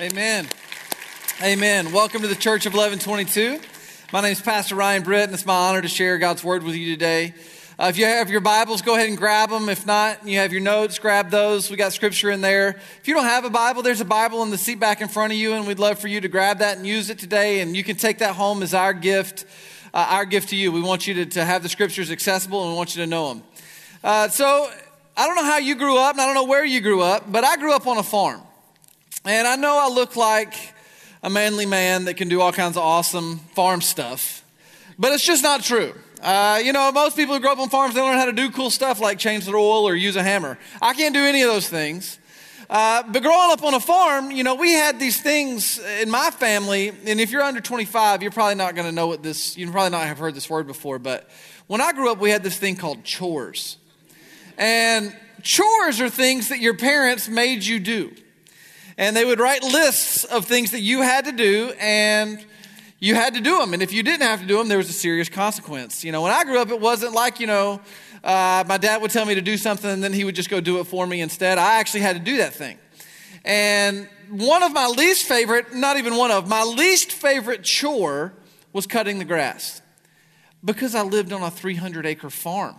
Amen. Amen. Welcome to the Church of Eleven22. My name is Pastor Ryan Britt, and it's my honor to share God's Word with you today. Uh, if you have your Bibles, go ahead and grab them. If not, you have your notes, grab those. We got scripture in there. If you don't have a Bible, there's a Bible in the seat back in front of you, and we'd love for you to grab that and use it today. And you can take that home as our gift, uh, our gift to you. We want you to, to have the scriptures accessible, and we want you to know them. Uh, so, I don't know how you grew up, and I don't know where you grew up, but I grew up on a farm. And I know I look like a manly man that can do all kinds of awesome farm stuff, but it's just not true. Uh, you know, most people who grow up on farms, they learn how to do cool stuff like change the oil or use a hammer. I can't do any of those things. Uh, but growing up on a farm, you know, we had these things in my family, and if you're under 25, you're probably not going to know what this, you probably not have heard this word before, but when I grew up, we had this thing called chores. And chores are things that your parents made you do. And they would write lists of things that you had to do, and you had to do them. And if you didn't have to do them, there was a serious consequence. You know, when I grew up, it wasn't like, you know, uh, my dad would tell me to do something and then he would just go do it for me instead. I actually had to do that thing. And one of my least favorite, not even one of, my least favorite chore was cutting the grass because I lived on a 300 acre farm.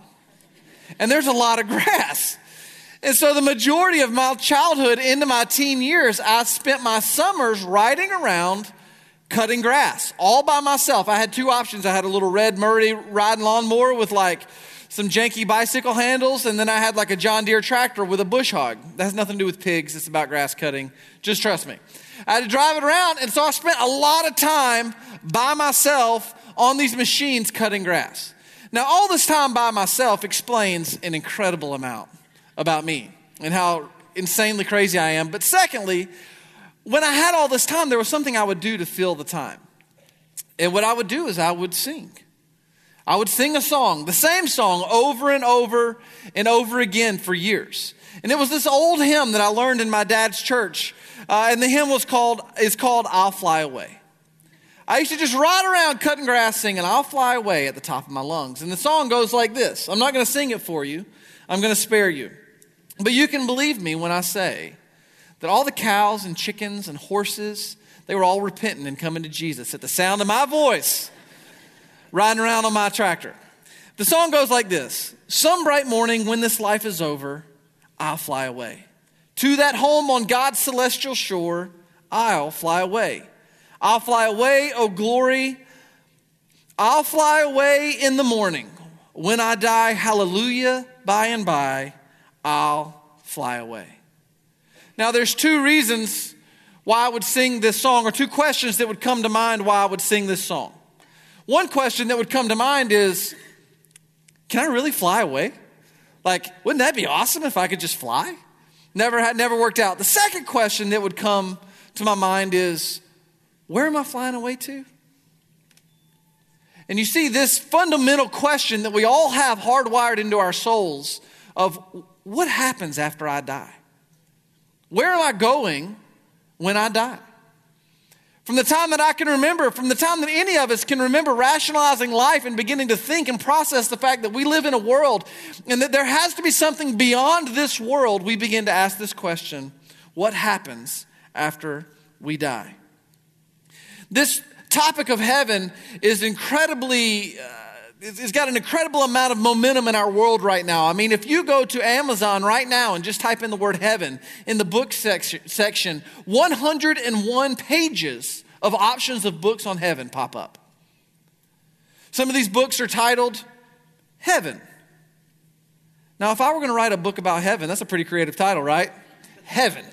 And there's a lot of grass. And so, the majority of my childhood into my teen years, I spent my summers riding around cutting grass all by myself. I had two options. I had a little red Murray riding lawnmower with like some janky bicycle handles, and then I had like a John Deere tractor with a bush hog. That has nothing to do with pigs, it's about grass cutting. Just trust me. I had to drive it around, and so I spent a lot of time by myself on these machines cutting grass. Now, all this time by myself explains an incredible amount about me and how insanely crazy I am. But secondly, when I had all this time, there was something I would do to fill the time. And what I would do is I would sing. I would sing a song, the same song over and over and over again for years. And it was this old hymn that I learned in my dad's church. Uh, and the hymn was called, is called I'll Fly Away. I used to just ride around cutting grass singing, I'll fly away at the top of my lungs. And the song goes like this I'm not going to sing it for you, I'm going to spare you. But you can believe me when I say, that all the cows and chickens and horses, they were all repenting and coming to Jesus at the sound of my voice, riding around on my tractor. The song goes like this Some bright morning when this life is over, I'll fly away. To that home on God's celestial shore, I'll fly away. I'll fly away, oh glory. I'll fly away in the morning. When I die, hallelujah, by and by, I'll fly away. Now, there's two reasons why I would sing this song, or two questions that would come to mind why I would sing this song. One question that would come to mind is Can I really fly away? Like, wouldn't that be awesome if I could just fly? Never had, never worked out. The second question that would come to my mind is Where am I flying away to? And you see, this fundamental question that we all have hardwired into our souls of what happens after I die? Where am I going when I die? From the time that I can remember, from the time that any of us can remember rationalizing life and beginning to think and process the fact that we live in a world and that there has to be something beyond this world, we begin to ask this question what happens after we die? This topic of heaven is incredibly. Uh, it's got an incredible amount of momentum in our world right now. I mean, if you go to Amazon right now and just type in the word heaven in the book section, 101 pages of options of books on heaven pop up. Some of these books are titled Heaven. Now, if I were going to write a book about heaven, that's a pretty creative title, right? Heaven.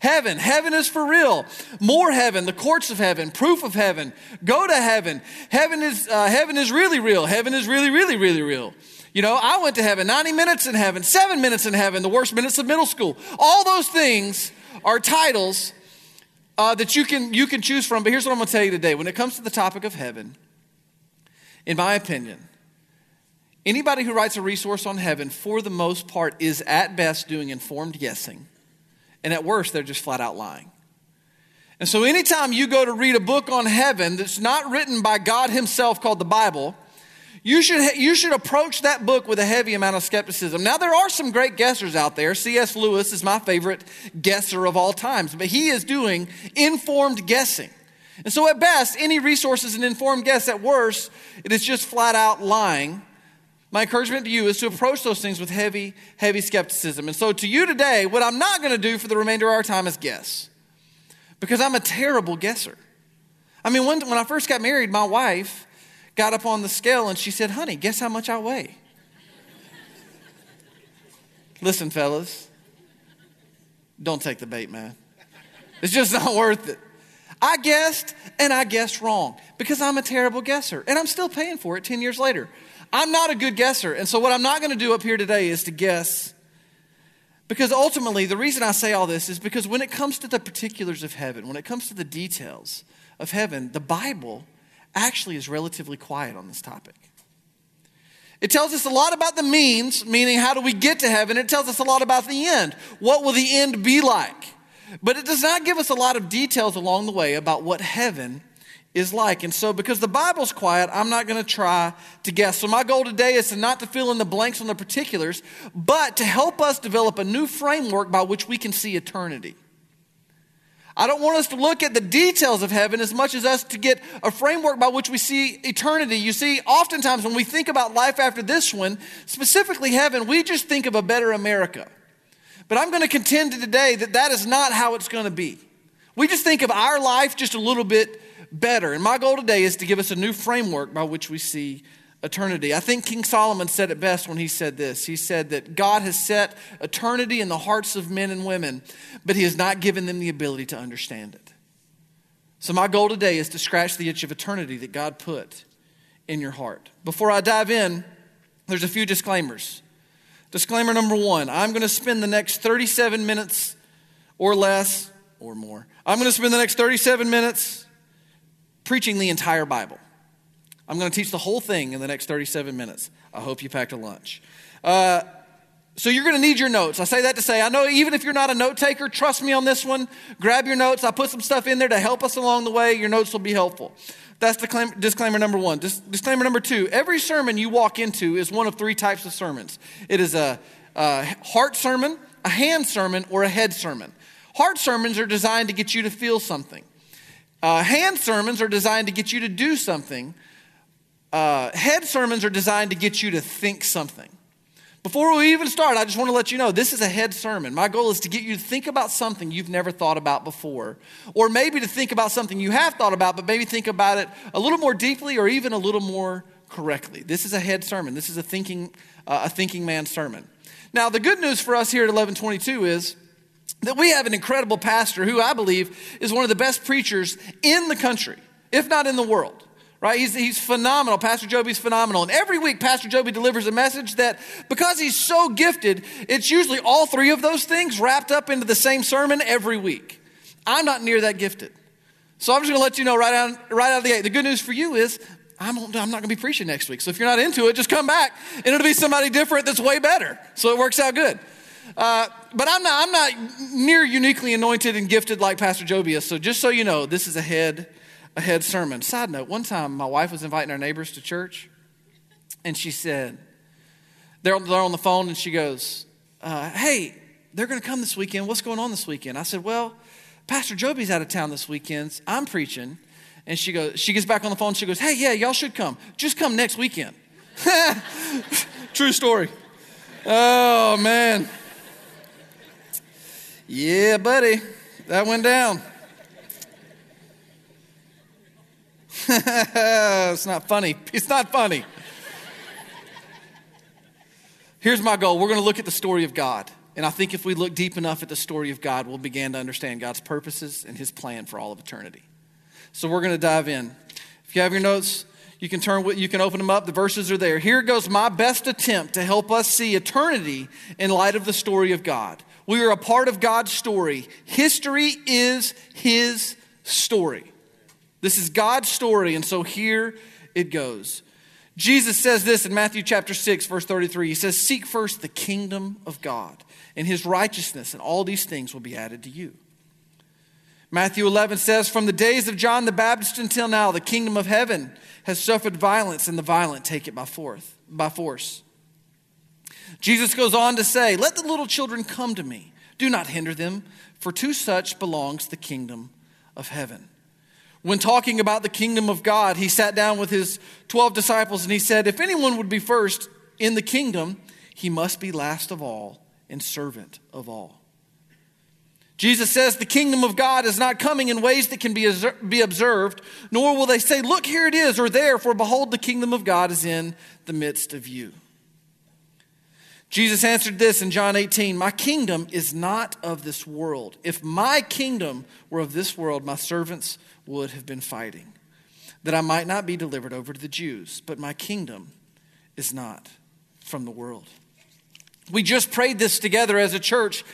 Heaven. Heaven is for real. More heaven, the courts of heaven, proof of heaven. Go to heaven. Heaven is, uh, heaven is really real. Heaven is really, really, really real. You know, I went to heaven, 90 minutes in heaven, seven minutes in heaven, the worst minutes of middle school. All those things are titles uh, that you can, you can choose from. But here's what I'm going to tell you today. When it comes to the topic of heaven, in my opinion, anybody who writes a resource on heaven, for the most part, is at best doing informed guessing and at worst, they're just flat out lying. And so, anytime you go to read a book on heaven that's not written by God Himself called the Bible, you should, you should approach that book with a heavy amount of skepticism. Now, there are some great guessers out there. C.S. Lewis is my favorite guesser of all times, but he is doing informed guessing. And so, at best, any resource is an informed guess. At worst, it is just flat out lying. My encouragement to you is to approach those things with heavy, heavy skepticism. And so, to you today, what I'm not going to do for the remainder of our time is guess, because I'm a terrible guesser. I mean, when, when I first got married, my wife got up on the scale and she said, Honey, guess how much I weigh? Listen, fellas, don't take the bait, man. It's just not worth it. I guessed and I guessed wrong because I'm a terrible guesser and I'm still paying for it 10 years later. I'm not a good guesser. And so, what I'm not going to do up here today is to guess. Because ultimately, the reason I say all this is because when it comes to the particulars of heaven, when it comes to the details of heaven, the Bible actually is relatively quiet on this topic. It tells us a lot about the means, meaning how do we get to heaven. It tells us a lot about the end. What will the end be like? But it does not give us a lot of details along the way about what heaven is like. And so, because the Bible's quiet, I'm not going to try to guess. So, my goal today is to not to fill in the blanks on the particulars, but to help us develop a new framework by which we can see eternity. I don't want us to look at the details of heaven as much as us to get a framework by which we see eternity. You see, oftentimes when we think about life after this one, specifically heaven, we just think of a better America. But I'm going to contend today that that is not how it's going to be. We just think of our life just a little bit better. And my goal today is to give us a new framework by which we see eternity. I think King Solomon said it best when he said this. He said that God has set eternity in the hearts of men and women, but he has not given them the ability to understand it. So, my goal today is to scratch the itch of eternity that God put in your heart. Before I dive in, there's a few disclaimers. Disclaimer number one I'm going to spend the next 37 minutes or less or more. I'm going to spend the next 37 minutes preaching the entire Bible. I'm going to teach the whole thing in the next 37 minutes. I hope you packed a lunch. Uh, so you're going to need your notes. I say that to say, I know even if you're not a note taker, trust me on this one. Grab your notes. I put some stuff in there to help us along the way. Your notes will be helpful. That's disclaimer number one. disclaimer number two every sermon you walk into is one of three types of sermons it is a, a heart sermon, a hand sermon, or a head sermon. Heart sermons are designed to get you to feel something, uh, hand sermons are designed to get you to do something uh, head sermons are designed to get you to think something. Before we even start, I just want to let you know this is a head sermon. My goal is to get you to think about something you've never thought about before, or maybe to think about something you have thought about, but maybe think about it a little more deeply or even a little more correctly. This is a head sermon. This is a thinking, uh, a thinking man sermon. Now, the good news for us here at Eleven22 is that we have an incredible pastor who I believe is one of the best preachers in the country, if not in the world right? He's, he's phenomenal. Pastor Joby's phenomenal. And every week, Pastor Joby delivers a message that because he's so gifted, it's usually all three of those things wrapped up into the same sermon every week. I'm not near that gifted. So I'm just going to let you know right out, right out of the gate. The good news for you is I'm, I'm not going to be preaching next week. So if you're not into it, just come back and it'll be somebody different that's way better. So it works out good. Uh, but I'm not, I'm not near uniquely anointed and gifted like Pastor Joby. So just so you know, this is a head a head sermon. Side note, one time my wife was inviting our neighbors to church, and she said, they're, they're on the phone, and she goes, uh, Hey, they're going to come this weekend. What's going on this weekend? I said, Well, Pastor Joby's out of town this weekend. I'm preaching. And she goes, she gets back on the phone. She goes, Hey, yeah, y'all should come. Just come next weekend. True story. Oh, man. Yeah, buddy. That went down. it's not funny. It's not funny. Here's my goal we're going to look at the story of God. And I think if we look deep enough at the story of God, we'll begin to understand God's purposes and his plan for all of eternity. So we're going to dive in. If you have your notes, you can turn you can open them up. The verses are there. Here goes my best attempt to help us see eternity in light of the story of God. We are a part of God's story. History is his story. This is God's story, and so here it goes. Jesus says this in Matthew chapter 6, verse 33. He says, Seek first the kingdom of God and his righteousness, and all these things will be added to you. Matthew 11 says, From the days of John the Baptist until now, the kingdom of heaven has suffered violence, and the violent take it by, forth, by force. Jesus goes on to say, Let the little children come to me. Do not hinder them, for to such belongs the kingdom of heaven. When talking about the kingdom of God, he sat down with his 12 disciples and he said, If anyone would be first in the kingdom, he must be last of all and servant of all. Jesus says the kingdom of God is not coming in ways that can be, be observed, nor will they say, Look, here it is, or there, for behold, the kingdom of God is in the midst of you. Jesus answered this in John 18 My kingdom is not of this world. If my kingdom were of this world, my servants would have been fighting, that I might not be delivered over to the Jews. But my kingdom is not from the world. We just prayed this together as a church.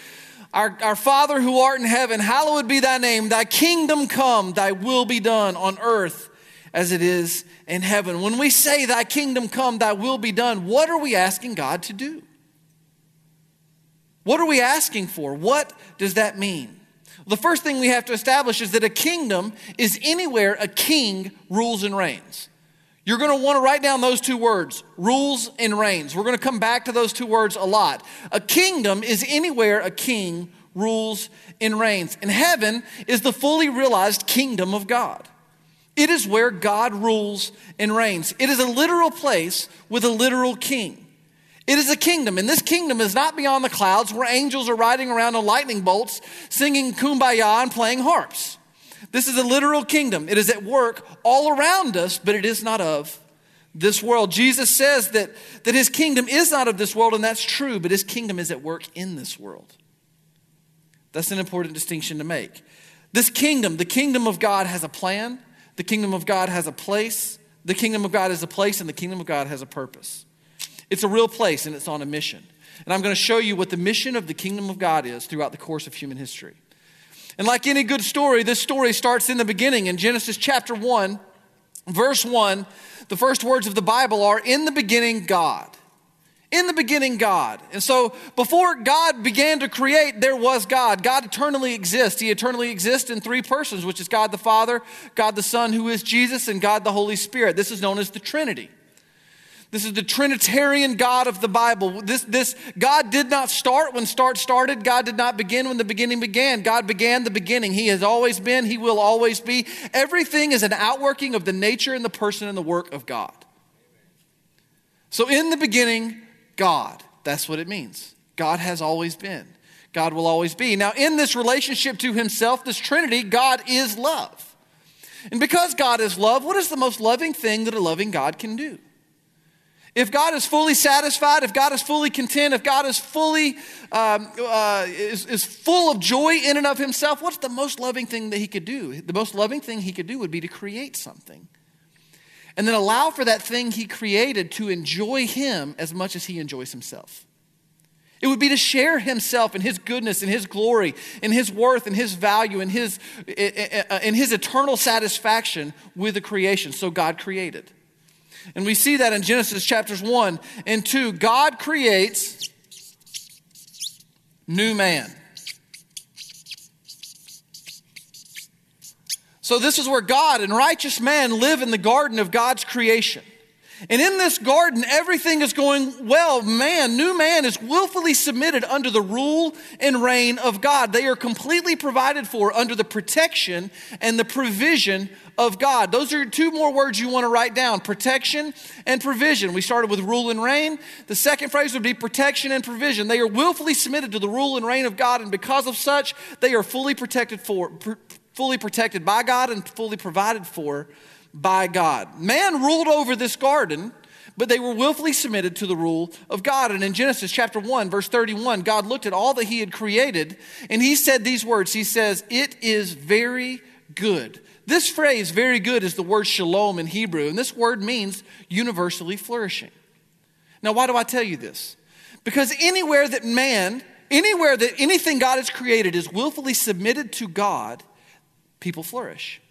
Our, our Father who art in heaven, hallowed be thy name. Thy kingdom come, thy will be done on earth as it is in heaven. When we say, Thy kingdom come, thy will be done, what are we asking God to do? What are we asking for? What does that mean? The first thing we have to establish is that a kingdom is anywhere a king rules and reigns. You're going to want to write down those two words, rules and reigns. We're going to come back to those two words a lot. A kingdom is anywhere a king rules and reigns. And heaven is the fully realized kingdom of God. It is where God rules and reigns. It is a literal place with a literal king. It is a kingdom, and this kingdom is not beyond the clouds where angels are riding around on lightning bolts, singing kumbaya and playing harps. This is a literal kingdom. It is at work all around us, but it is not of this world. Jesus says that, that his kingdom is not of this world, and that's true, but his kingdom is at work in this world. That's an important distinction to make. This kingdom, the kingdom of God, has a plan, the kingdom of God has a place, the kingdom of God is a place, and the kingdom of God has a purpose. It's a real place and it's on a mission. And I'm going to show you what the mission of the kingdom of God is throughout the course of human history. And like any good story, this story starts in the beginning in Genesis chapter 1, verse 1. The first words of the Bible are In the beginning, God. In the beginning, God. And so before God began to create, there was God. God eternally exists. He eternally exists in three persons, which is God the Father, God the Son, who is Jesus, and God the Holy Spirit. This is known as the Trinity. This is the Trinitarian God of the Bible. This, this God did not start when start started. God did not begin when the beginning began. God began the beginning. He has always been. He will always be. Everything is an outworking of the nature and the person and the work of God. So in the beginning, God. That's what it means. God has always been. God will always be. Now, in this relationship to Himself, this Trinity, God is love. And because God is love, what is the most loving thing that a loving God can do? If God is fully satisfied, if God is fully content, if God is fully um, uh, is, is full of joy in and of Himself, what's the most loving thing that He could do? The most loving thing He could do would be to create something, and then allow for that thing He created to enjoy Him as much as He enjoys Himself. It would be to share himself and his goodness and his glory and his worth and his value and his, and his eternal satisfaction with the creation. So God created. And we see that in Genesis chapters 1 and 2. God creates new man. So, this is where God and righteous man live in the garden of God's creation. And in this garden, everything is going well. Man, new man is willfully submitted under the rule and reign of God. They are completely provided for under the protection and the provision of God. Those are two more words you want to write down protection and provision. We started with rule and reign. The second phrase would be protection and provision. They are willfully submitted to the rule and reign of God, and because of such, they are fully protected for, fully protected by God and fully provided for by God. Man ruled over this garden, but they were willfully submitted to the rule of God. And in Genesis chapter 1, verse 31, God looked at all that he had created and he said these words He says, It is very good. This phrase, very good, is the word shalom in Hebrew, and this word means universally flourishing. Now, why do I tell you this? Because anywhere that man, anywhere that anything God has created is willfully submitted to God, people flourish.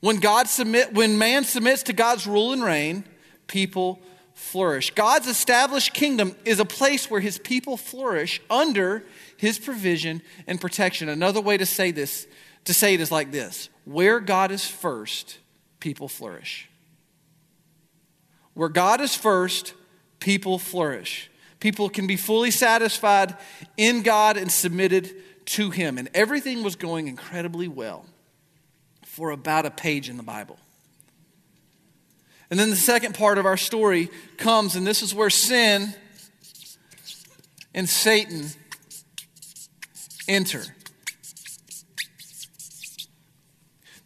When God submit, when man submits to God's rule and reign, people flourish. God's established kingdom is a place where his people flourish under his provision and protection. Another way to say this to say it is like this Where God is first, people flourish. Where God is first, people flourish. People can be fully satisfied in God and submitted to Him. And everything was going incredibly well for about a page in the Bible. And then the second part of our story comes, and this is where sin and Satan enter.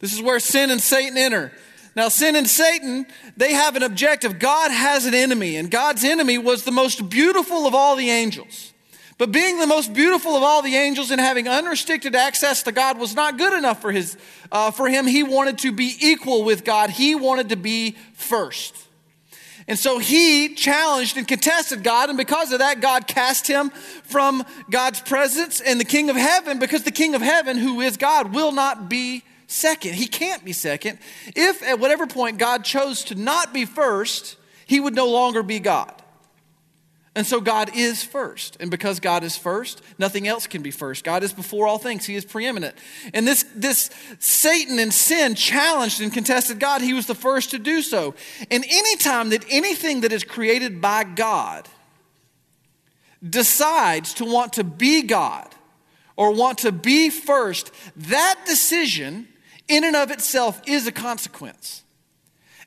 This is where sin and Satan enter. Now, sin and Satan, they have an objective. God has an enemy, and God's enemy was the most beautiful of all the angels. But being the most beautiful of all the angels and having unrestricted access to God was not good enough for, his, uh, for him. He wanted to be equal with God, he wanted to be first. And so he challenged and contested God, and because of that, God cast him from God's presence and the King of heaven, because the King of heaven, who is God, will not be second. He can't be second. If at whatever point God chose to not be first, he would no longer be God. And so God is first. And because God is first, nothing else can be first. God is before all things. He is preeminent. And this, this Satan and sin challenged and contested God. He was the first to do so. And anytime that anything that is created by God decides to want to be God or want to be first, that decision in and of itself is a consequence.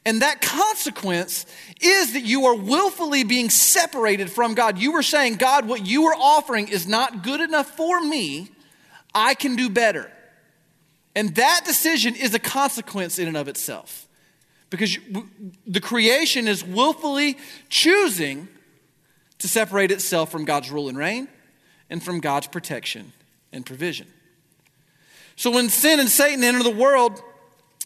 And that consequence is that you are willfully being separated from God. You were saying, God, what you are offering is not good enough for me. I can do better. And that decision is a consequence in and of itself. Because the creation is willfully choosing to separate itself from God's rule and reign and from God's protection and provision. So when sin and Satan entered the world,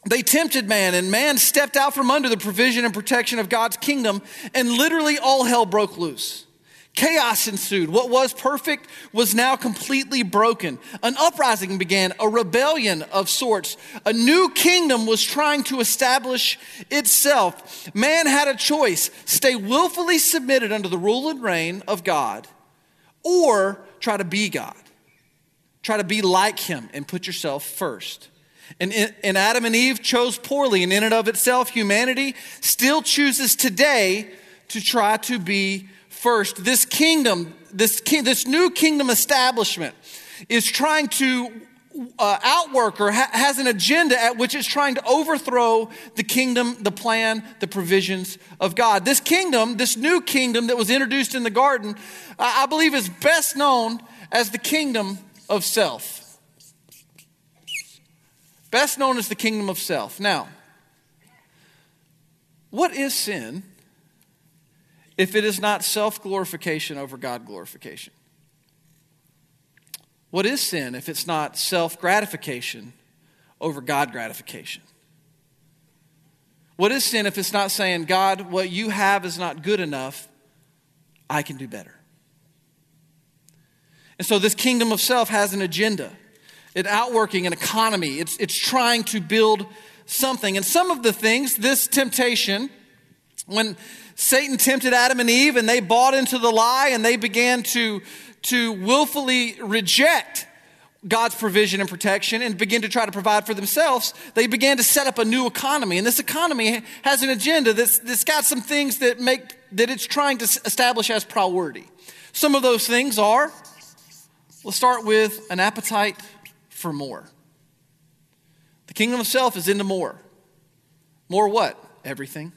they tempted man, and man stepped out from under the provision and protection of God's kingdom, and literally all hell broke loose. Chaos ensued. What was perfect was now completely broken. An uprising began, a rebellion of sorts. A new kingdom was trying to establish itself. Man had a choice stay willfully submitted under the rule and reign of God, or try to be God. Try to be like Him and put yourself first. And, and Adam and Eve chose poorly, and in and of itself, humanity still chooses today to try to be first. This kingdom, this, this new kingdom establishment, is trying to uh, outwork or ha- has an agenda at which it's trying to overthrow the kingdom, the plan, the provisions of God. This kingdom, this new kingdom that was introduced in the garden, I believe is best known as the kingdom of self best known as the kingdom of self. Now, what is sin if it is not self glorification over God glorification? What is sin if it's not self gratification over God gratification? What is sin if it's not saying, God, what you have is not good enough, I can do better? And so this kingdom of self has an agenda it outworking an economy. It's, it's trying to build something. And some of the things, this temptation, when Satan tempted Adam and Eve and they bought into the lie and they began to, to willfully reject God's provision and protection and begin to try to provide for themselves, they began to set up a new economy. And this economy has an agenda that's, that's got some things that make that it's trying to establish as priority. Some of those things are, let's start with an appetite for more. The kingdom of self is into more. More what? Everything.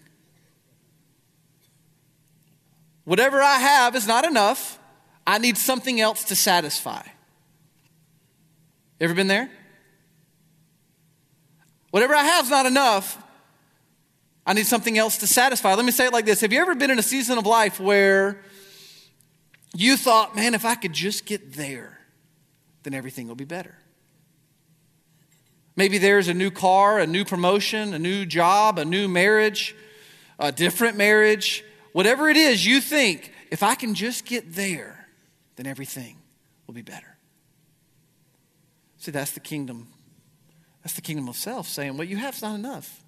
Whatever I have is not enough. I need something else to satisfy. Ever been there? Whatever I have is not enough. I need something else to satisfy. Let me say it like this Have you ever been in a season of life where you thought, man, if I could just get there, then everything will be better? Maybe there's a new car, a new promotion, a new job, a new marriage, a different marriage. Whatever it is, you think, if I can just get there, then everything will be better. See, that's the kingdom. That's the kingdom of self saying, what you have is not enough.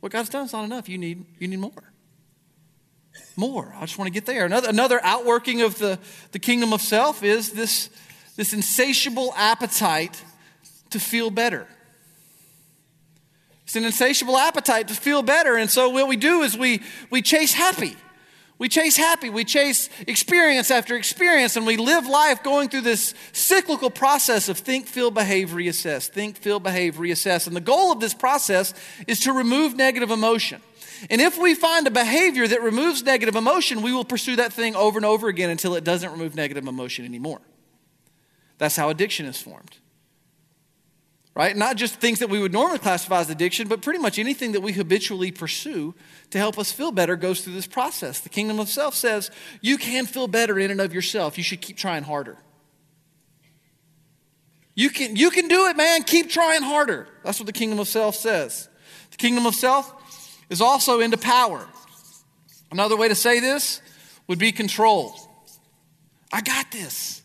What God's done is not enough. You need, you need more. More. I just want to get there. Another, another outworking of the, the kingdom of self is this, this insatiable appetite to feel better. It's an insatiable appetite to feel better. And so what we do is we, we chase happy. We chase happy. We chase experience after experience. And we live life going through this cyclical process of think, feel, behave, reassess. Think, feel, behave, reassess. And the goal of this process is to remove negative emotion. And if we find a behavior that removes negative emotion, we will pursue that thing over and over again until it doesn't remove negative emotion anymore. That's how addiction is formed right? Not just things that we would normally classify as addiction, but pretty much anything that we habitually pursue to help us feel better goes through this process. The kingdom of self says you can feel better in and of yourself. You should keep trying harder. You can, you can do it, man. Keep trying harder. That's what the kingdom of self says. The kingdom of self is also into power. Another way to say this would be control. I got this.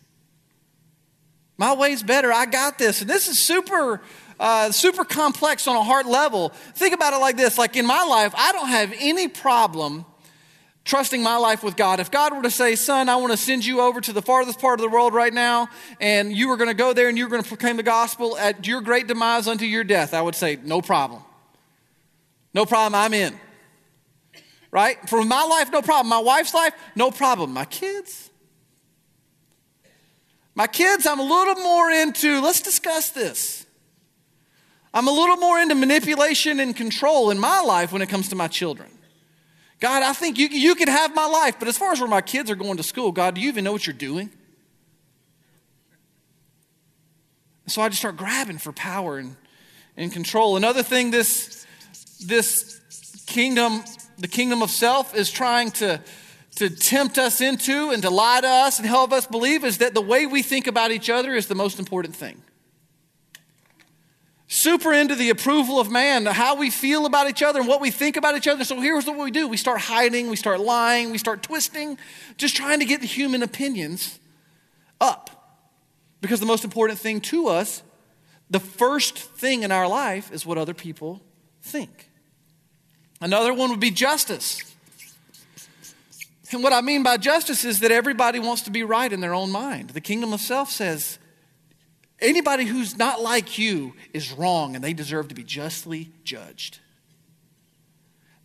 My way's better. I got this. And this is super, uh, super complex on a heart level. Think about it like this like in my life, I don't have any problem trusting my life with God. If God were to say, Son, I want to send you over to the farthest part of the world right now, and you were going to go there and you were going to proclaim the gospel at your great demise unto your death, I would say, No problem. No problem, I'm in. Right? For my life, no problem. My wife's life, no problem. My kids, my kids, I'm a little more into, let's discuss this. I'm a little more into manipulation and control in my life when it comes to my children. God, I think you, you can have my life, but as far as where my kids are going to school, God, do you even know what you're doing? So I just start grabbing for power and, and control. Another thing this, this kingdom, the kingdom of self, is trying to to tempt us into and to lie to us and help us believe is that the way we think about each other is the most important thing. Super into the approval of man, how we feel about each other and what we think about each other. So here's what we do we start hiding, we start lying, we start twisting, just trying to get the human opinions up. Because the most important thing to us, the first thing in our life, is what other people think. Another one would be justice. And what I mean by justice is that everybody wants to be right in their own mind. The kingdom of self says anybody who's not like you is wrong and they deserve to be justly judged.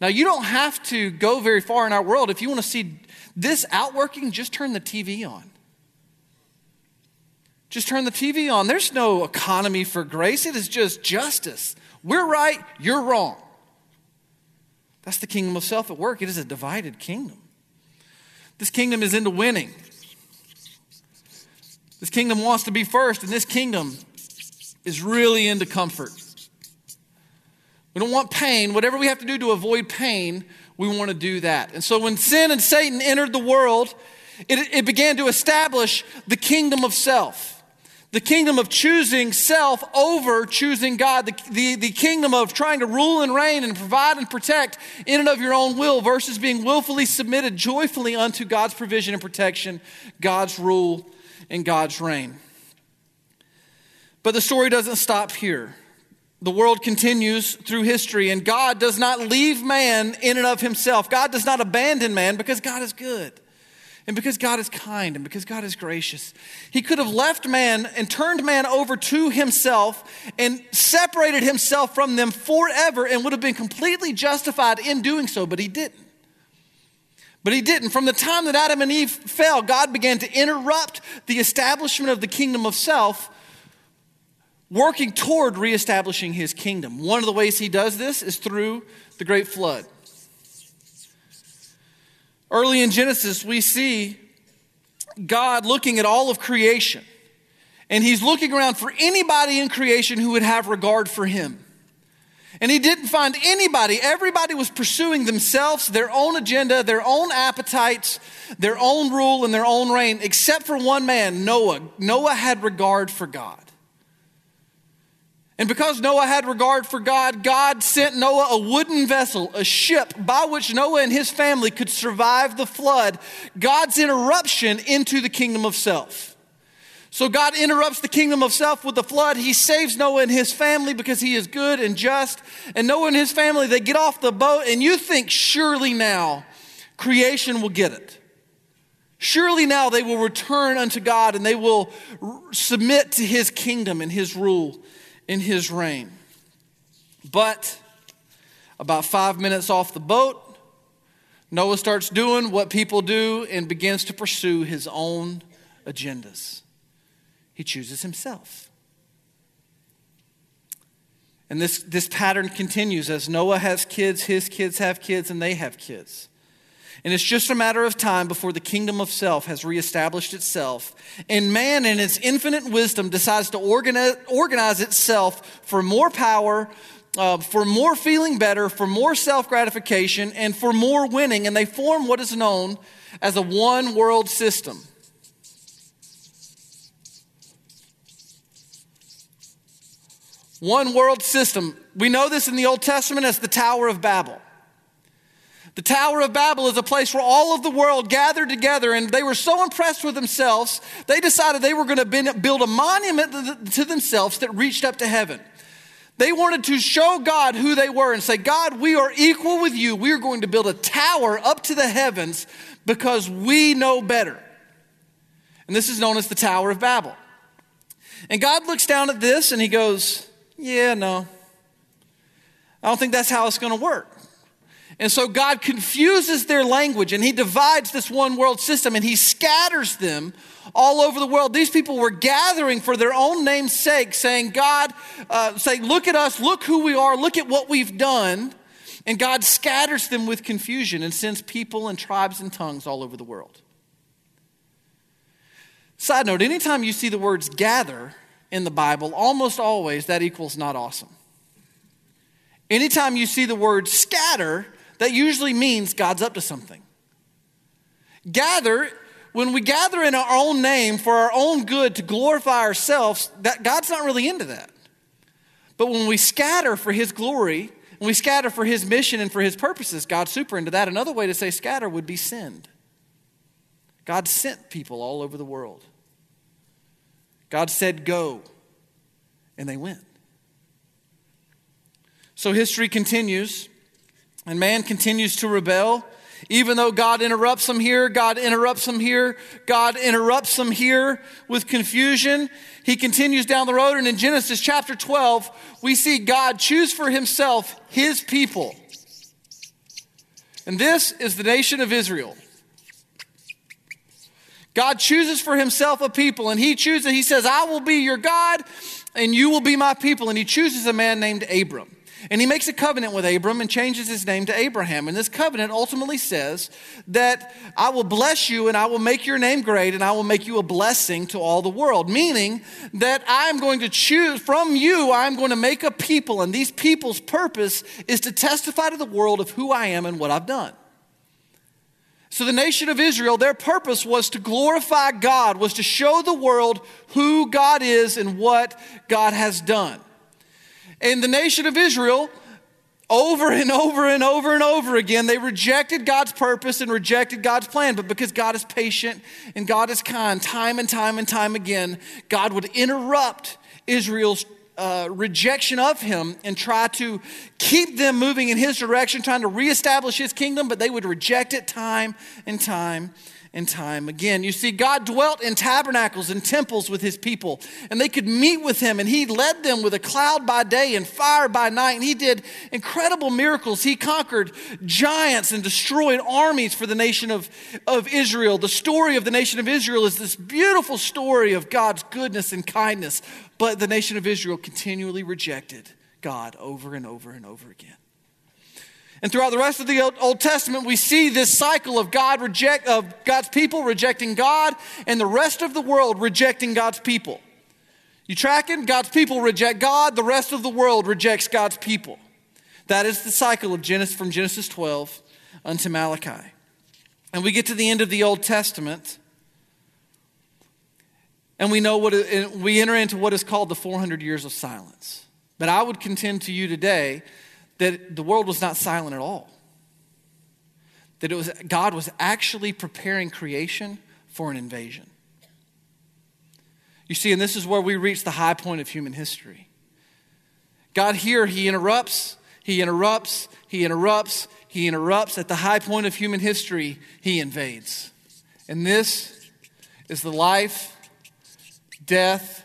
Now, you don't have to go very far in our world. If you want to see this outworking, just turn the TV on. Just turn the TV on. There's no economy for grace, it is just justice. We're right, you're wrong. That's the kingdom of self at work. It is a divided kingdom. This kingdom is into winning. This kingdom wants to be first, and this kingdom is really into comfort. We don't want pain. Whatever we have to do to avoid pain, we want to do that. And so when sin and Satan entered the world, it, it began to establish the kingdom of self the kingdom of choosing self over choosing God, the, the, the, kingdom of trying to rule and reign and provide and protect in and of your own will versus being willfully submitted joyfully unto God's provision and protection, God's rule, and God's reign. But the story doesn't stop here. The world continues through history, and God does not leave man in and of himself. God does not abandon man because God is good and because God is kind and because God is gracious. He could have left man and turned man over to himself and separated himself from them forever and would have been completely justified in doing so, but he didn't. But he didn't. From the time that Adam and Eve fell, God began to interrupt the establishment of the kingdom of self, working toward reestablishing his kingdom. One of the ways he does this is through the great flood. Early in Genesis, we see God looking at all of creation, and He's looking around for anybody in creation who would have regard for Him. And He didn't find anybody. Everybody was pursuing themselves, their own agenda, their own appetites, their own rule, and their own reign, except for one man, Noah. Noah had regard for God. And because Noah had regard for God, God sent Noah a wooden vessel, a ship by which Noah and his family could survive the flood, God's interruption into the kingdom of self. So God interrupts the kingdom of self with the flood. He saves Noah and his family because he is good and just. And Noah and his family, they get off the boat, and you think, surely now creation will get it. Surely now they will return unto God and they will submit to his kingdom and his rule in his reign. But about five minutes off the boat, Noah starts doing what people do and begins to pursue his own agendas. He chooses himself. And this, this pattern continues as Noah has kids, his kids have kids, and they have kids. And it's just a matter of time before the kingdom of self has reestablished itself. And man, in its infinite wisdom, decides to organize, organize itself for more power, uh, for more feeling better, for more self gratification, and for more winning. And they form what is known as a one world system. One world system. We know this in the Old Testament as the Tower of Babel. The Tower of Babel is a place where all of the world gathered together, and they were so impressed with themselves, they decided they were going to build a monument to themselves that reached up to heaven. They wanted to show God who they were and say, God, we are equal with you. We are going to build a tower up to the heavens because we know better. And this is known as the Tower of Babel. And God looks down at this and he goes, yeah, no. I don't think that's how it's going to work. And so God confuses their language and he divides this one world system and he scatters them all over the world. These people were gathering for their own name's sake, saying, God, uh, say, look at us, look who we are, look at what we've done. And God scatters them with confusion and sends people and tribes and tongues all over the world. Side note anytime you see the words gather, in the Bible, almost always that equals not awesome. Anytime you see the word scatter, that usually means God's up to something. Gather, when we gather in our own name for our own good to glorify ourselves, that God's not really into that. But when we scatter for his glory, when we scatter for his mission and for his purposes, God's super into that. Another way to say scatter would be send. God sent people all over the world. God said, Go, and they went. So history continues, and man continues to rebel. Even though God interrupts them here, God interrupts them here, God interrupts them here with confusion, he continues down the road. And in Genesis chapter 12, we see God choose for himself his people. And this is the nation of Israel. God chooses for himself a people, and he chooses, he says, I will be your God, and you will be my people. And he chooses a man named Abram. And he makes a covenant with Abram and changes his name to Abraham. And this covenant ultimately says that I will bless you and I will make your name great and I will make you a blessing to all the world. Meaning that I'm going to choose from you, I'm going to make a people. And these people's purpose is to testify to the world of who I am and what I've done. So the nation of Israel, their purpose was to glorify God, was to show the world who God is and what God has done. And the nation of Israel, over and over and over and over again, they rejected God's purpose and rejected God's plan. But because God is patient and God is kind, time and time and time again, God would interrupt Israel's uh, rejection of him and try to keep them moving in his direction, trying to reestablish his kingdom, but they would reject it time and time and time again. You see, God dwelt in tabernacles and temples with his people, and they could meet with him, and he led them with a cloud by day and fire by night. And he did incredible miracles. He conquered giants and destroyed armies for the nation of, of Israel. The story of the nation of Israel is this beautiful story of God's goodness and kindness, but the nation of Israel continually rejected God over and over and over again. And throughout the rest of the Old Testament, we see this cycle of God reject of God's people rejecting God and the rest of the world rejecting God's people. You tracking? God's people reject God, the rest of the world rejects God's people. That is the cycle of Genesis from Genesis 12 unto Malachi. And we get to the end of the Old Testament, and we know what we enter into what is called the 400 years of silence. But I would contend to you today that the world was not silent at all. That it was God was actually preparing creation for an invasion. You see, and this is where we reach the high point of human history. God here, He interrupts, He interrupts, He interrupts, He interrupts. At the high point of human history, He invades. And this is the life death,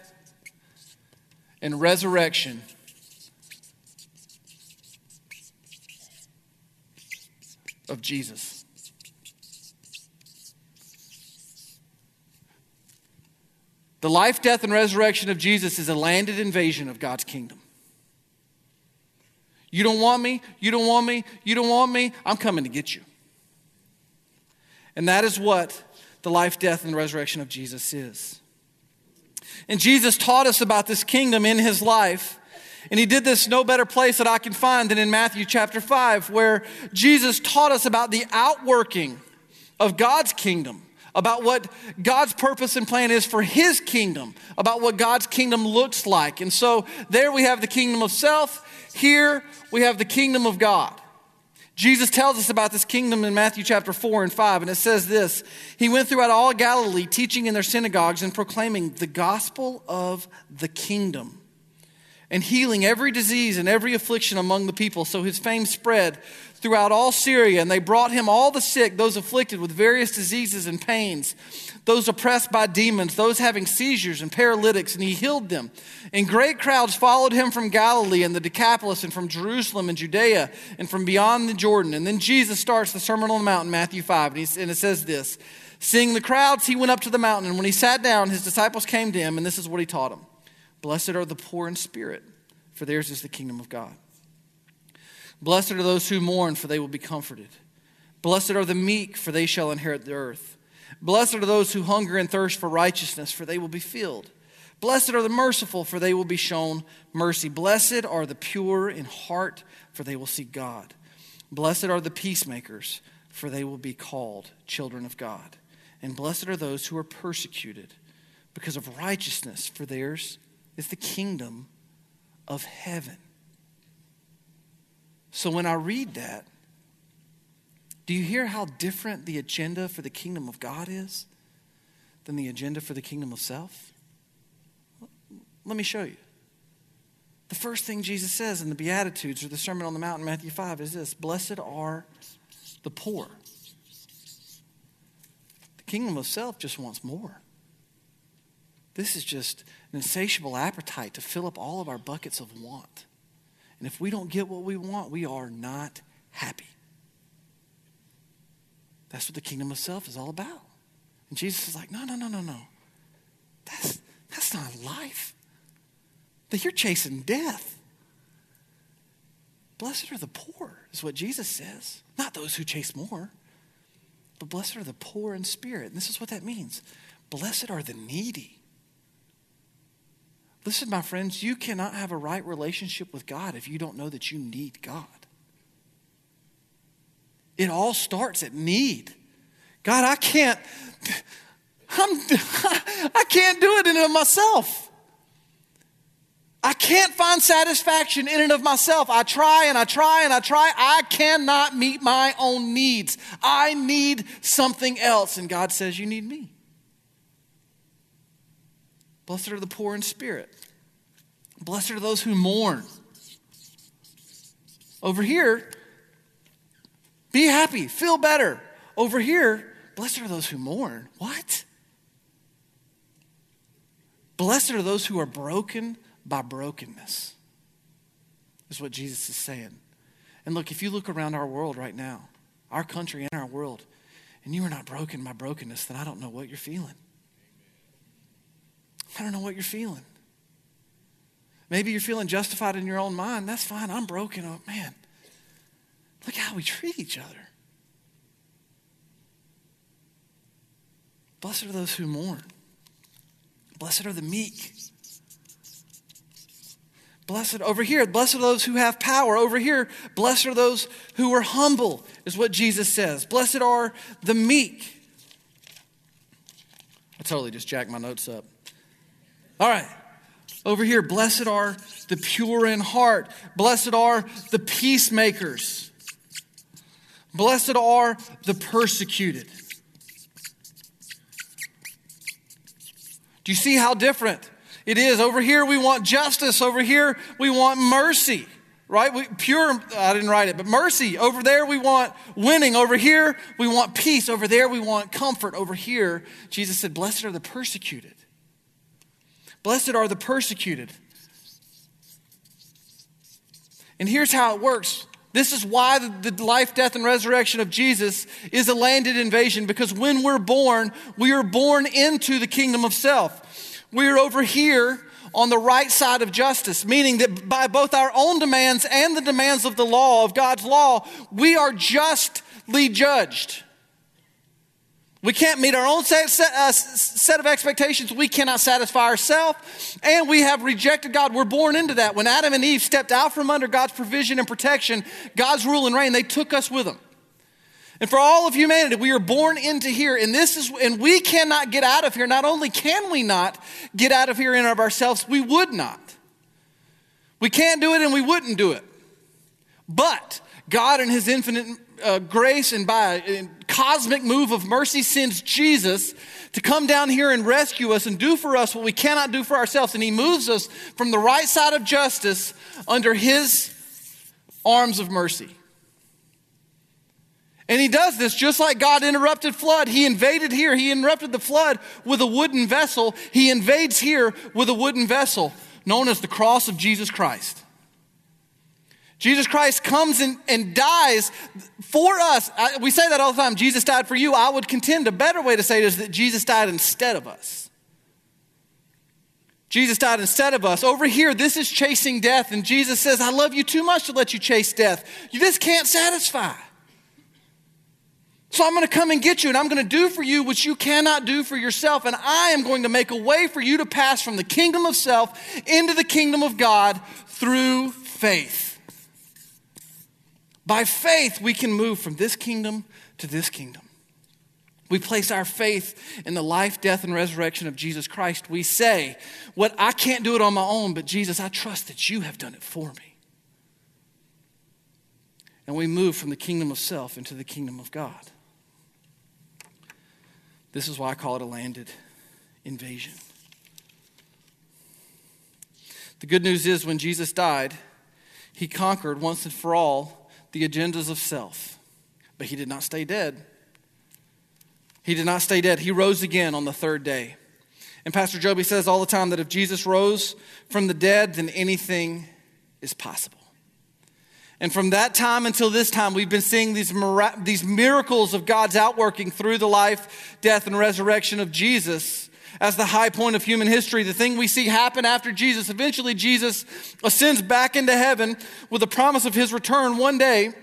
and resurrection of Jesus. The life, death, and resurrection of Jesus is a landed invasion of God's kingdom. You don't want me, you don't want me, you don't want me, I'm coming to get you. And that is what the life, death, and resurrection of Jesus is. And Jesus taught us about this kingdom in his life. And he did this no better place that I can find than in Matthew chapter 5, where Jesus taught us about the outworking of God's kingdom, about what God's purpose and plan is for his kingdom, about what God's kingdom looks like. And so there we have the kingdom of self, here we have the kingdom of God. Jesus tells us about this kingdom in Matthew chapter 4 and 5, and it says this He went throughout all Galilee, teaching in their synagogues and proclaiming the gospel of the kingdom and healing every disease and every affliction among the people. So his fame spread throughout all Syria, and they brought him all the sick, those afflicted with various diseases and pains, those oppressed by demons, those having seizures and paralytics, and he healed them. And great crowds followed him from Galilee and the Decapolis, and from Jerusalem and Judea, and from beyond the Jordan. And then Jesus starts the Sermon on the Mount in Matthew 5, and, and it says this Seeing the crowds, he went up to the mountain, and when he sat down, his disciples came to him, and this is what he taught them Blessed are the poor in spirit, for theirs is the kingdom of God. Blessed are those who mourn, for they will be comforted. Blessed are the meek, for they shall inherit the earth. Blessed are those who hunger and thirst for righteousness, for they will be filled. Blessed are the merciful, for they will be shown mercy. Blessed are the pure in heart, for they will see God. Blessed are the peacemakers, for they will be called children of God. And blessed are those who are persecuted because of righteousness, for theirs is the kingdom of heaven. So when I read that, do you hear how different the agenda for the kingdom of God is than the agenda for the kingdom of self? Let me show you. The first thing Jesus says in the Beatitudes or the Sermon on the Mount in Matthew 5 is this Blessed are the poor. The kingdom of self just wants more. This is just an insatiable appetite to fill up all of our buckets of want. And if we don't get what we want, we are not happy. That's what the kingdom of self is all about. And Jesus is like, no, no, no, no, no. That's, that's not life. That you're chasing death. Blessed are the poor, is what Jesus says. Not those who chase more, but blessed are the poor in spirit. And this is what that means. Blessed are the needy. Listen, my friends, you cannot have a right relationship with God if you don't know that you need God. It all starts at need. God, I can't, I'm, I can't do it in and of myself. I can't find satisfaction in and of myself. I try and I try and I try. I cannot meet my own needs. I need something else. And God says, You need me. Blessed are the poor in spirit. Blessed are those who mourn. Over here, be happy, feel better. Over here, blessed are those who mourn. What? Blessed are those who are broken by brokenness, is what Jesus is saying. And look, if you look around our world right now, our country and our world, and you are not broken by brokenness, then I don't know what you're feeling. I don't know what you're feeling. Maybe you're feeling justified in your own mind. That's fine. I'm broken. Oh, man. Look how we treat each other. Blessed are those who mourn. Blessed are the meek. Blessed over here, blessed are those who have power. Over here, blessed are those who are humble, is what Jesus says. Blessed are the meek. I totally just jacked my notes up. All right. Over here, blessed are the pure in heart. Blessed are the peacemakers. Blessed are the persecuted. Do you see how different it is? Over here, we want justice. Over here, we want mercy, right? We, pure, I didn't write it, but mercy. Over there, we want winning. Over here, we want peace. Over there, we want comfort. Over here, Jesus said, Blessed are the persecuted. Blessed are the persecuted. And here's how it works. This is why the life, death, and resurrection of Jesus is a landed invasion because when we're born, we are born into the kingdom of self. We are over here on the right side of justice, meaning that by both our own demands and the demands of the law, of God's law, we are justly judged. We can't meet our own set, set, uh, set, of expectations. We cannot satisfy ourselves. And we have rejected God. We're born into that. When Adam and Eve stepped out from under God's provision and protection, God's rule and reign, they took us with them. And for all of humanity, we are born into here, and this is, and we cannot get out of here. Not only can we not get out of here in of ourselves, we would not. We can't do it, and we wouldn't do it. But God, in His infinite uh, grace and by a cosmic move of mercy, sends Jesus to come down here and rescue us and do for us what we cannot do for ourselves. And He moves us from the right side of justice under His arms of mercy. And he does this just like God interrupted flood. He invaded here. He interrupted the flood with a wooden vessel. He invades here with a wooden vessel known as the cross of Jesus Christ. Jesus Christ comes and, and dies for us. I, we say that all the time Jesus died for you. I would contend a better way to say it is that Jesus died instead of us. Jesus died instead of us. Over here, this is chasing death, and Jesus says, I love you too much to let you chase death. You just can't satisfy. So I'm going to come and get you, and I'm going to do for you what you cannot do for yourself. And I am going to make a way for you to pass from the kingdom of self into the kingdom of God through faith. By faith, we can move from this kingdom to this kingdom. We place our faith in the life, death, and resurrection of Jesus Christ. We say, What I can't do it on my own, but Jesus, I trust that you have done it for me. And we move from the kingdom of self into the kingdom of God. This is why I call it a landed invasion. The good news is when Jesus died, he conquered once and for all the agendas of self. But he did not stay dead. He did not stay dead. He rose again on the third day. And Pastor Joby says all the time that if Jesus rose from the dead, then anything is possible. And from that time until this time, we've been seeing these, these miracles of God's outworking through the life, death, and resurrection of Jesus as the high point of human history, the thing we see happen after Jesus. Eventually, Jesus ascends back into heaven with the promise of his return one day.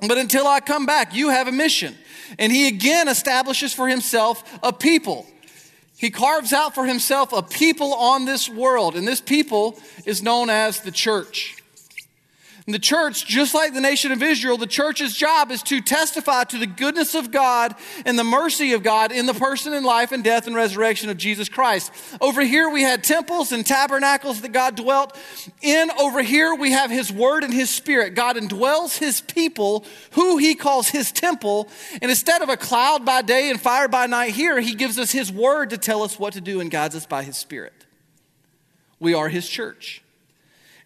But until I come back, you have a mission. And he again establishes for himself a people. He carves out for himself a people on this world, and this people is known as the church. And the church, just like the nation of Israel, the church's job is to testify to the goodness of God and the mercy of God in the person and life and death and resurrection of Jesus Christ. Over here, we had temples and tabernacles that God dwelt in. Over here, we have His Word and His Spirit. God indwells His people, who He calls His temple. And instead of a cloud by day and fire by night here, He gives us His Word to tell us what to do and guides us by His Spirit. We are His church.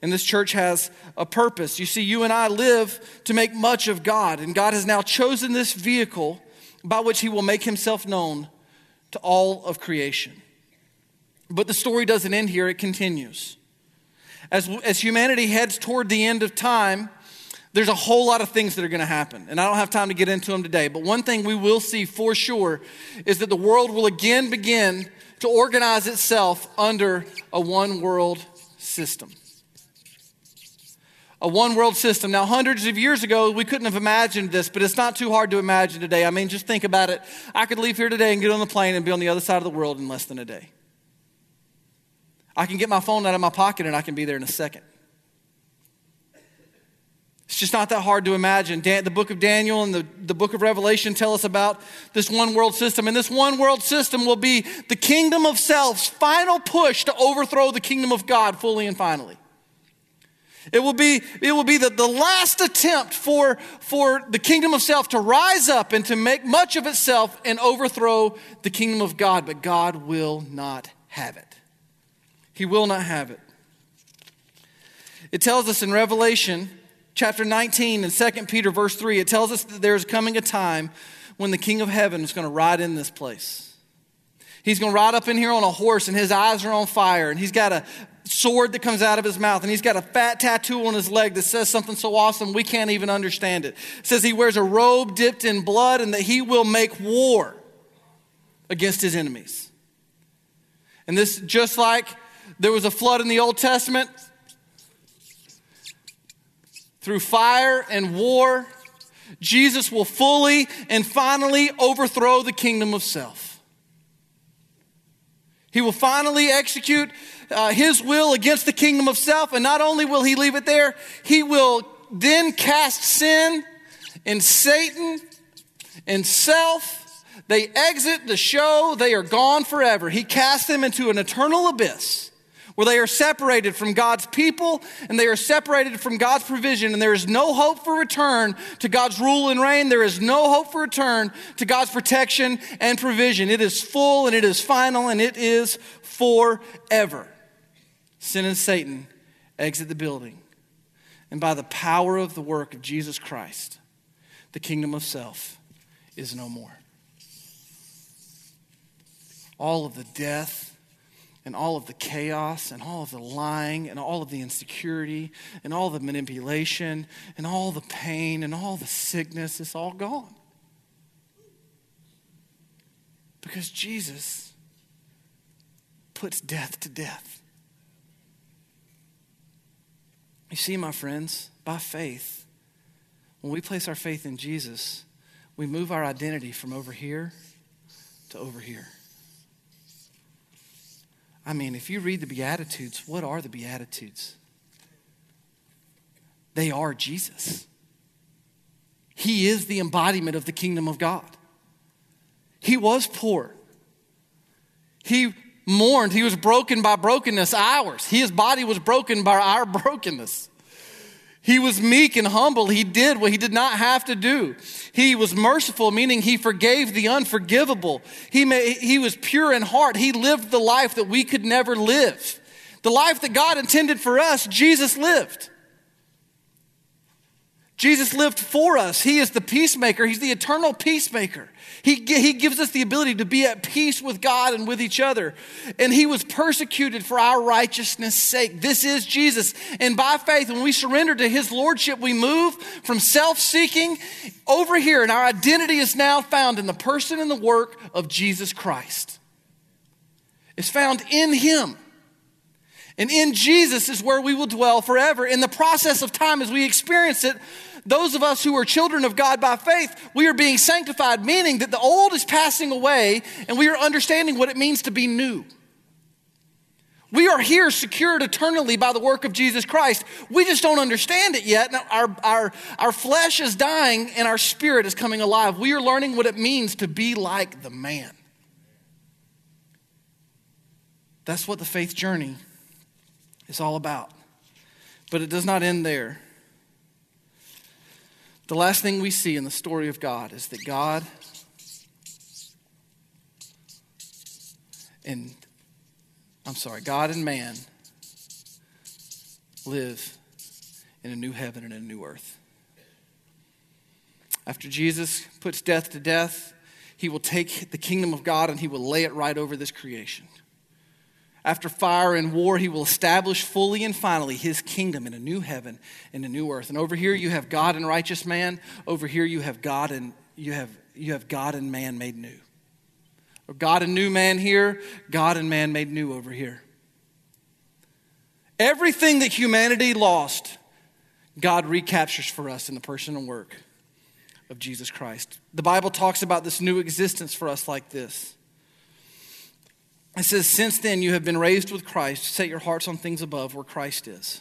And this church has a purpose. You see, you and I live to make much of God, and God has now chosen this vehicle by which He will make Himself known to all of creation. But the story doesn't end here, it continues. As, as humanity heads toward the end of time, there's a whole lot of things that are going to happen. And I don't have time to get into them today. But one thing we will see for sure is that the world will again begin to organize itself under a one world system a one world system. Now, hundreds of years ago, we couldn't have imagined this, but it's not too hard to imagine today. I mean, just think about it. I could leave here today and get on the plane and be on the other side of the world in less than a day. I can get my phone out of my pocket and I can be there in a second. It's just not that hard to imagine. Dan, the book of Daniel and the, the book of Revelation tell us about this one world system. And this one world system will be the kingdom of self's final push to overthrow the kingdom of God fully and finally. It will be, it will be the, the last attempt for, for the kingdom of self to rise up and to make much of itself and overthrow the kingdom of God. But God will not have it. He will not have it. It tells us in Revelation chapter 19 and 2 Peter verse 3, it tells us that there's coming a time when the King of Heaven is going to ride in this place. He's going to ride up in here on a horse, and his eyes are on fire, and he's got a sword that comes out of his mouth, and he's got a fat tattoo on his leg that says something so awesome we can't even understand it. It says he wears a robe dipped in blood and that he will make war against his enemies. And this, just like there was a flood in the Old Testament, through fire and war, Jesus will fully and finally overthrow the kingdom of self. He will finally execute uh, his will against the kingdom of self, and not only will he leave it there, he will then cast sin and Satan and self. They exit the show, they are gone forever. He casts them into an eternal abyss where they are separated from God's people and they are separated from God's provision, and there is no hope for return to God's rule and reign. There is no hope for return to God's protection and provision. It is full and it is final and it is forever. Sin and Satan exit the building. And by the power of the work of Jesus Christ, the kingdom of self is no more. All of the death, and all of the chaos and all of the lying and all of the insecurity and all the manipulation and all the pain and all the sickness is all gone. Because Jesus puts death to death. You see, my friends, by faith, when we place our faith in Jesus, we move our identity from over here to over here. I mean, if you read the Beatitudes, what are the Beatitudes? They are Jesus. He is the embodiment of the kingdom of God. He was poor. He mourned. He was broken by brokenness, ours. His body was broken by our brokenness. He was meek and humble. He did what he did not have to do. He was merciful, meaning he forgave the unforgivable. He, he was pure in heart. He lived the life that we could never live. The life that God intended for us, Jesus lived. Jesus lived for us. He is the peacemaker. He's the eternal peacemaker. He, he gives us the ability to be at peace with God and with each other. And he was persecuted for our righteousness' sake. This is Jesus. And by faith, when we surrender to his lordship, we move from self seeking over here. And our identity is now found in the person and the work of Jesus Christ. It's found in him. And in Jesus is where we will dwell forever. In the process of time, as we experience it, those of us who are children of God by faith, we are being sanctified, meaning that the old is passing away and we are understanding what it means to be new. We are here secured eternally by the work of Jesus Christ. We just don't understand it yet. Our, our, our flesh is dying and our spirit is coming alive. We are learning what it means to be like the man. That's what the faith journey is all about. But it does not end there. The last thing we see in the story of God is that God and I'm sorry, God and man live in a new heaven and a new earth. After Jesus puts death to death, he will take the kingdom of God and he will lay it right over this creation. After fire and war, he will establish fully and finally his kingdom in a new heaven and a new earth. And over here you have God and righteous man. Over here you have God and you have you have God and man made new. God and new man here, God and man made new over here. Everything that humanity lost, God recaptures for us in the person and work of Jesus Christ. The Bible talks about this new existence for us like this. It says, Since then you have been raised with Christ, set your hearts on things above where Christ is,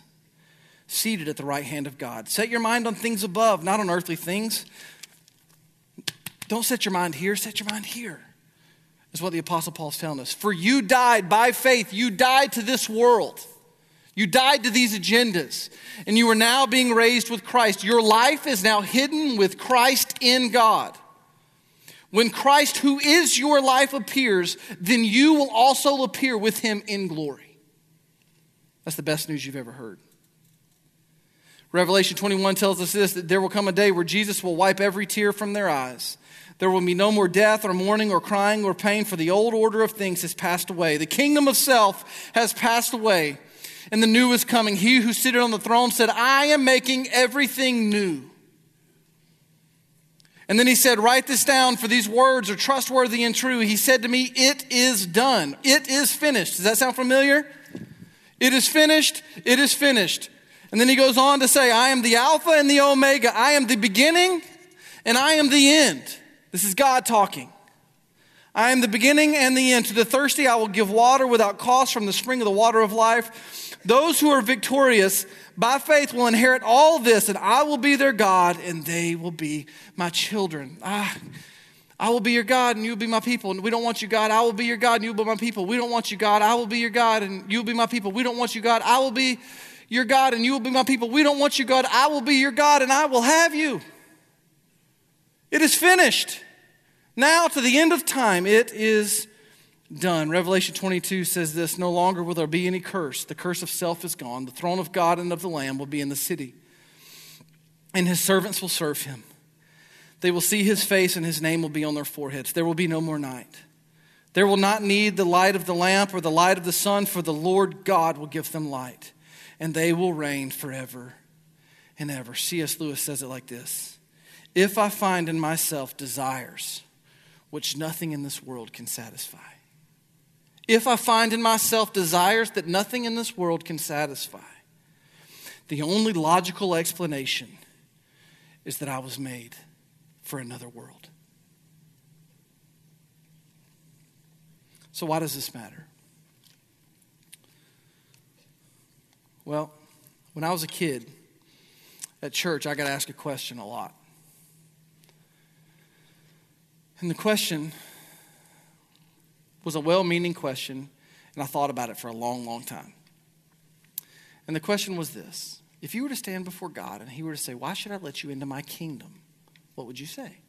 seated at the right hand of God. Set your mind on things above, not on earthly things. Don't set your mind here, set your mind here, is what the Apostle Paul is telling us. For you died by faith, you died to this world. You died to these agendas, and you are now being raised with Christ. Your life is now hidden with Christ in God. When Christ, who is your life, appears, then you will also appear with him in glory. That's the best news you've ever heard. Revelation 21 tells us this that there will come a day where Jesus will wipe every tear from their eyes. There will be no more death or mourning or crying or pain, for the old order of things has passed away. The kingdom of self has passed away. and the new is coming. He who sitteth on the throne said, I am making everything new. And then he said, Write this down, for these words are trustworthy and true. He said to me, It is done. It is finished. Does that sound familiar? It is finished. It is finished. And then he goes on to say, I am the Alpha and the Omega. I am the beginning and I am the end. This is God talking. I am the beginning and the end. To the thirsty, I will give water without cost from the spring of the water of life. Those who are victorious by faith will inherit all this, and I will be their God, and they will be my children. Ah, I will be your God, and you will be my people. And we don't want you, God. I will be your God, and you will be my people. We don't want you, God. I will be your God, and you will be my people. We don't want you, God. I will be your God, and you will be my people. We don't want you, God. I will be your God, and I will have you. It is finished. Now, to the end of time, it is done. Revelation 22 says this No longer will there be any curse. The curse of self is gone. The throne of God and of the Lamb will be in the city, and his servants will serve him. They will see his face, and his name will be on their foreheads. There will be no more night. There will not need the light of the lamp or the light of the sun, for the Lord God will give them light, and they will reign forever and ever. C.S. Lewis says it like this If I find in myself desires which nothing in this world can satisfy, if I find in myself desires that nothing in this world can satisfy, the only logical explanation is that I was made for another world. So, why does this matter? Well, when I was a kid at church, I got asked a question a lot. And the question was a well meaning question, and I thought about it for a long, long time. And the question was this If you were to stand before God and He were to say, Why should I let you into my kingdom? What would you say?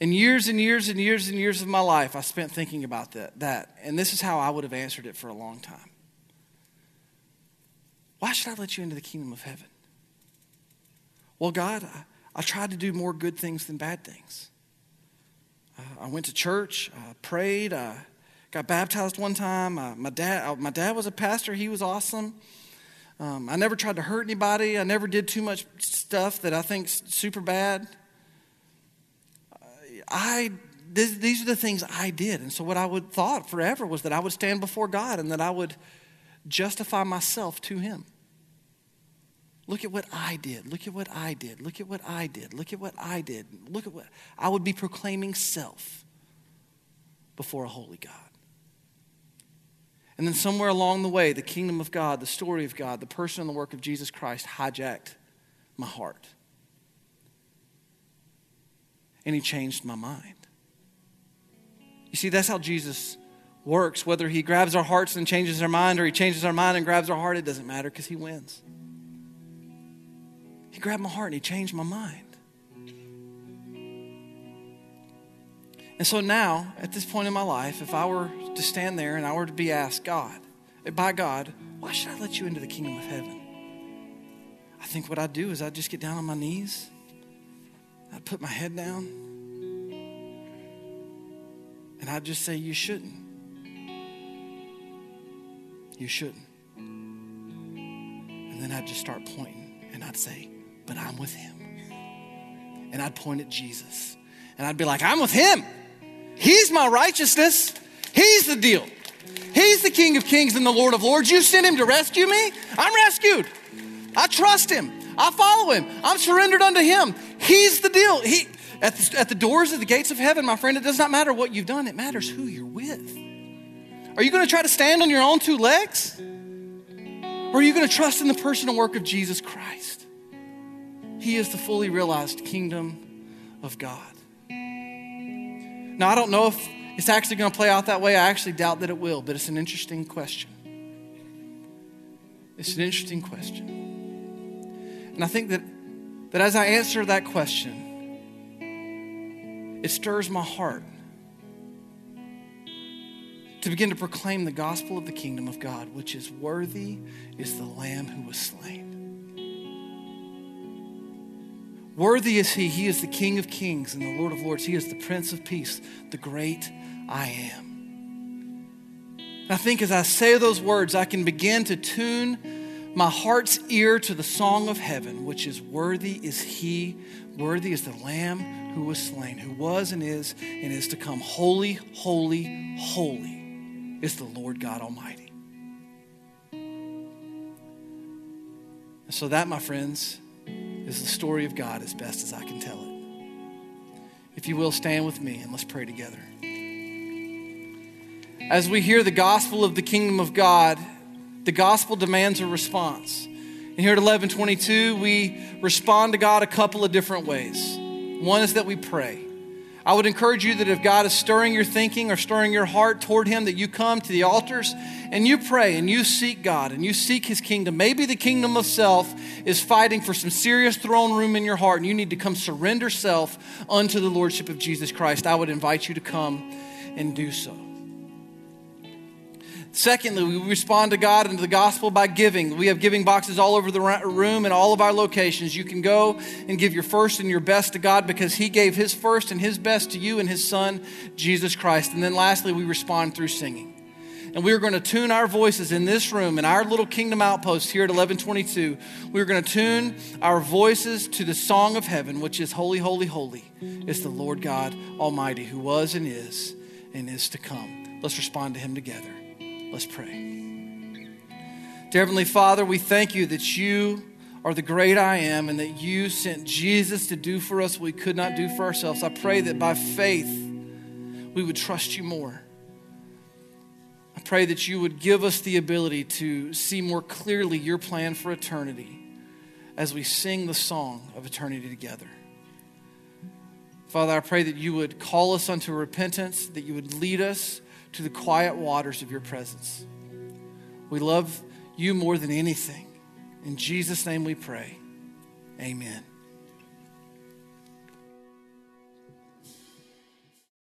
And years and years and years and years of my life, I spent thinking about that, that. And this is how I would have answered it for a long time. Why should I let you into the kingdom of heaven? Well, God, I, I tried to do more good things than bad things. I went to church, I prayed, I got baptized one time. my, dad, my dad was a pastor, he was awesome. Um, I never tried to hurt anybody. I never did too much stuff that I think's super bad. I this, these are the things I did, and so what I would thought forever was that I would stand before God and that I would justify myself to Him. Look at what I did. Look at what I did. Look at what I did. Look at what I did. Look at what I would be proclaiming self before a holy God. And then somewhere along the way, the kingdom of God, the story of God, the person and the work of Jesus Christ hijacked my heart. And he changed my mind. You see, that's how Jesus works. Whether he grabs our hearts and changes our mind or he changes our mind and grabs our heart, it doesn't matter because he wins. He grabbed my heart and he changed my mind. And so now, at this point in my life, if I were to stand there and I were to be asked, God, by God, why should I let you into the kingdom of heaven? I think what I'd do is I'd just get down on my knees, I'd put my head down, and I'd just say, You shouldn't. You shouldn't. And then I'd just start pointing and I'd say, but I'm with him. And I'd point at Jesus. And I'd be like, I'm with him. He's my righteousness. He's the deal. He's the King of Kings and the Lord of Lords. You sent him to rescue me. I'm rescued. I trust him. I follow him. I'm surrendered unto him. He's the deal. He, at, the, at the doors of the gates of heaven, my friend, it does not matter what you've done, it matters who you're with. Are you going to try to stand on your own two legs? Or are you going to trust in the personal work of Jesus Christ? He is the fully realized kingdom of God. Now, I don't know if it's actually going to play out that way. I actually doubt that it will, but it's an interesting question. It's an interesting question. And I think that, that as I answer that question, it stirs my heart to begin to proclaim the gospel of the kingdom of God, which is worthy is the Lamb who was slain. Worthy is he. He is the King of kings and the Lord of lords. He is the Prince of peace, the great I am. I think as I say those words, I can begin to tune my heart's ear to the song of heaven, which is Worthy is He, worthy is the Lamb who was slain, who was and is and is to come. Holy, holy, holy is the Lord God Almighty. So, that, my friends, is the story of God as best as I can tell it. If you will, stand with me and let's pray together as we hear the gospel of the kingdom of God, the gospel demands a response. And here at Eleven22, we respond to God a couple of different ways. One is that we pray. I would encourage you that if God is stirring your thinking or stirring your heart toward Him, that you come to the altars and you pray and you seek God and you seek His kingdom. Maybe the kingdom of self is fighting for some serious throne room in your heart and you need to come surrender self unto the Lordship of Jesus Christ. I would invite you to come and do so. Secondly, we respond to God and to the gospel by giving. We have giving boxes all over the room and all of our locations. You can go and give your first and your best to God because He gave His first and His best to you and His Son, Jesus Christ. And then lastly, we respond through singing. And we are going to tune our voices in this room, in our little kingdom outpost here at Eleven22. We're going to tune our voices to the song of heaven, which is Holy, Holy, Holy is the Lord God Almighty, who was and is and is to come. Let's respond to Him together. Let's pray. Dear Heavenly Father, we thank you that you are the great I am and that you sent Jesus to do for us what we could not do for ourselves. I pray that by faith we would trust you more. I pray that you would give us the ability to see more clearly your plan for eternity as we sing the song of eternity together. Father, I pray that you would call us unto repentance, that you would lead us to the quiet waters of your presence. We love you more than anything. In Jesus' name we pray. Amen.